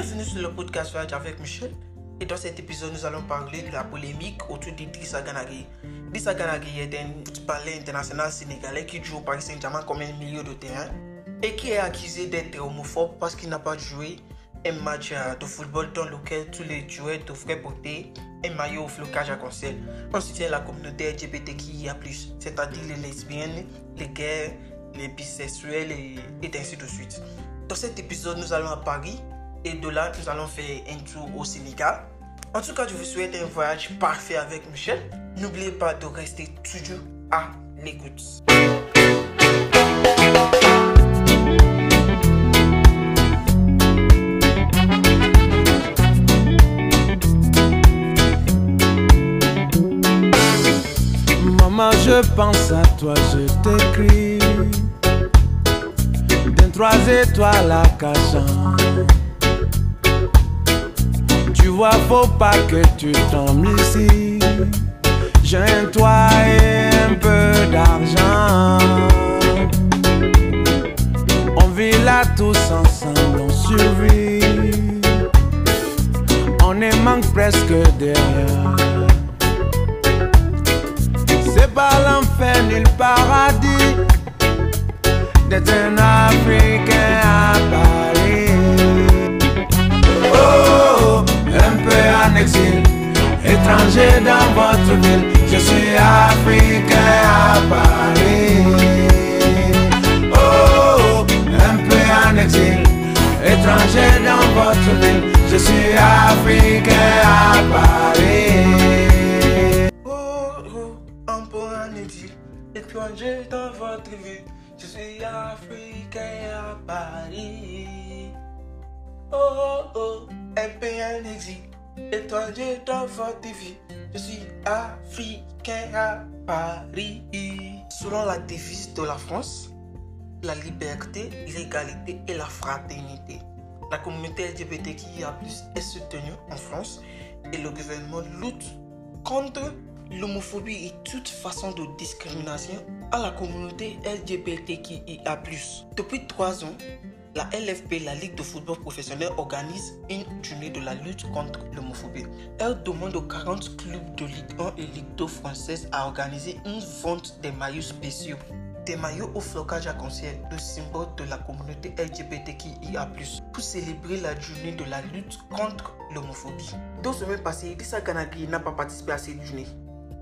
Bienvenue sur le podcast Voyage avec Michel. Et dans cet épisode, nous allons parler de la polémique autour d'Idrissa Ganaghi. Idrissa Ganaghi est un footballeur international sénégalais qui joue au Paris Saint-Germain comme un milieu de terrain et qui est accusé d'être homophobe parce qu'il n'a pas joué un match euh, de football dans lequel tous les joueurs devraient porter un maillot au flocage à concert. On soutient la communauté LGBTQIA+, c'est-à-dire les lesbiennes, les gays, les bisexuels et ainsi de suite. Dans cet épisode, nous allons à Paris et de là, nous allons faire un tour au Sénégal. En tout cas, je vous souhaite un voyage parfait avec Michel. N'oubliez pas de rester toujours à l'écoute. Maman, je pense à toi, je t'écris. D'un trois étoiles à. Tu vois, faut pas que tu tombes ici. J'ai un toit et un peu d'argent. On vit là tous ensemble, on survit. On est manque presque derrière. C'est pas l'enfer ni le paradis d'être un Africain étranger dans votre ville. Je suis Africain à Paris. Oh, un peu en exil, étranger dans votre ville. Je suis Africain à Paris. Oh, oh, un peu en exil, étranger dans votre ville. Je suis africain à Paris. Oh, oh, un peu en exil, étranger dans votre vie. Je suis africain à Paris. Selon la devise de la France, la liberté, l'égalité et la fraternité. La communauté LGBTQIA+ est soutenue en France et le gouvernement lutte contre l'homophobie et toute façon de discrimination à la communauté LGBTQIA+. Depuis trois ans, la LFP, la Ligue de football professionnel, organise une journée de la lutte contre l'homophobie. Elle demande aux 40 clubs de Ligue 1 et Ligue 2 françaises à organiser une vente des maillots spéciaux. Des maillots au flocage à concert, le symbole de la communauté LGBTQIA+, pour célébrer la journée de la lutte contre l'homophobie. Deux semaines passées, Idrissa Ganaghi n'a pas participé à cette journée.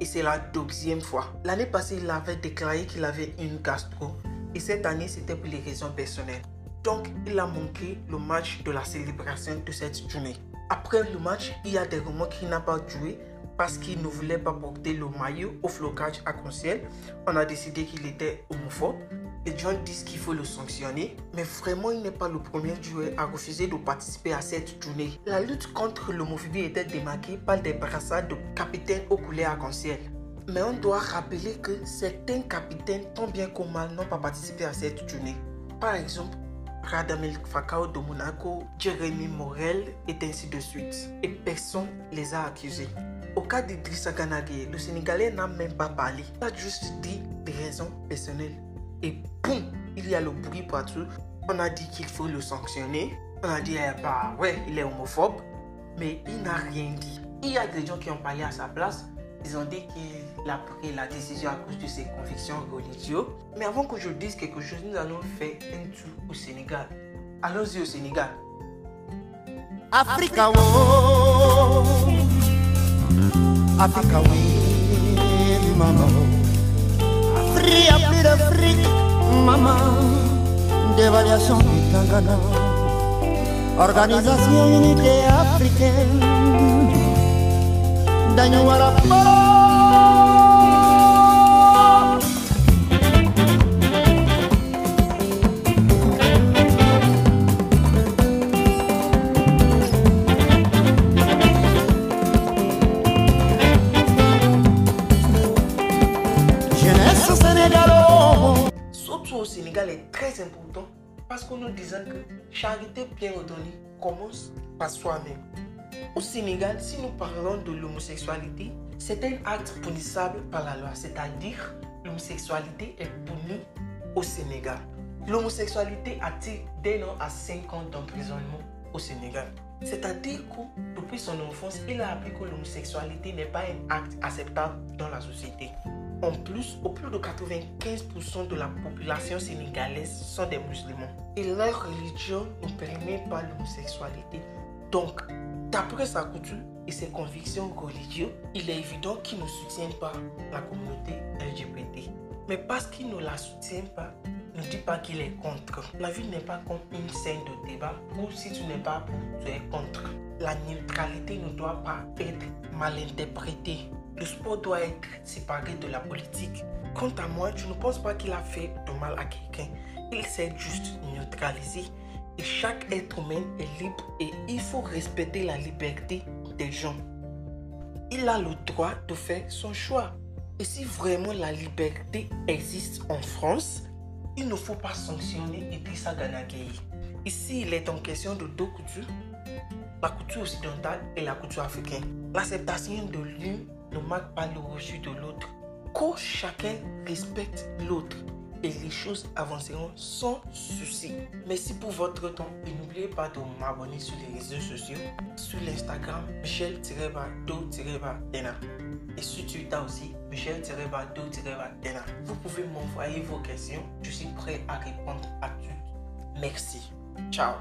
Et c'est la deuxième fois. L'année passée, il avait déclaré qu'il avait une gastro. Et cette année, c'était pour les raisons personnelles. Donc, il a manqué le match de la célébration de cette journée. Après le match, il y a des rumeurs qu'il n'a pas joué parce qu'il ne voulait pas porter le maillot au flocage à ciel On a décidé qu'il était homophobe. Les gens disent qu'il faut le sanctionner, mais vraiment il n'est pas le premier joueur à refuser de participer à cette journée. La lutte contre l'homophobie était démarquée par des brassards de capitaines au couleur arc-en-ciel. Mais on doit rappeler que certains capitaines, tant bien que mal, n'ont pas participé à cette journée. Par exemple, Radamel Fakao de Monaco, Jérémy Morel et ainsi de suite. Et personne les a accusés. Au cas d'Idrissa Ganaghi, le Sénégalais n'a même pas parlé. Il a juste dit des raisons personnelles. Et boum, il y a le bruit partout. On a dit qu'il faut le sanctionner. On a dit, eh, bah ouais, il est homophobe. Mais il n'a rien dit. Il y a des gens qui ont parlé à sa place. Ils ont dit qu'il a pris la décision à cause de ses convictions religieuses. Mais avant que je dise quelque chose, nous allons faire un tour au Sénégal. Allons-y au Sénégal. Africa, oh, Africa, oui, maman. Afrique, plus d'Afrique, maman. Dévaluation du Tangana. Organisation Unité Africaine. Dañu wara Jeunesse sénégalo. Surtout au Sénégal est très important parce que nous disons que charité bien ordonnée commence par soi-même. Au Sénégal, si nous parlons de l'homosexualité, c'est un acte punissable par la loi, c'est-à-dire l'homosexualité est punie au Sénégal. L'homosexualité attire d'un an à 5 ans d'emprisonnement au Sénégal. C'est-à-dire que depuis son enfance, il a appris que l'homosexualité n'est pas un acte acceptable dans la société. En plus, au plus de 95% de la population sénégalaise sont des musulmans. Et leur religion ne permet pas l'homosexualité. Donc, d'après sa couture et ses convictions religieuses, il est évident qu'il ne soutient pas la communauté LGBT. Mais parce qu'il ne la soutient pas, ne dit pas qu'il est contre. La vie n'est pas comme une scène de débat où si tu n'es pas pour, tu es contre. La neutralité ne doit pas être mal interprétée. Le sport doit être séparé de la politique. Quant à moi, je ne pense pas qu'il a fait de mal à quelqu'un. Il s'est juste neutralisé. Chaque être humain est libre et il faut respecter la liberté des gens. Il a le droit de faire son choix. Et si vraiment la liberté existe en France, il ne faut pas sanctionner Idrissa Ganagay. Ici, il est en question de deux coutures, la couture occidentale et la couture africaine. L'acceptation de l'une ne marque pas le refus de l'autre. Que chacun respecte l'autre et les choses avanceront sans souci. Merci pour votre temps et n'oubliez pas de m'abonner sur les réseaux sociaux, sur l'Instagram michel-do-dena et sur Twitter aussi michel-do-dena. Vous pouvez m'envoyer vos questions, je suis prêt à répondre à toutes. Merci. Ciao.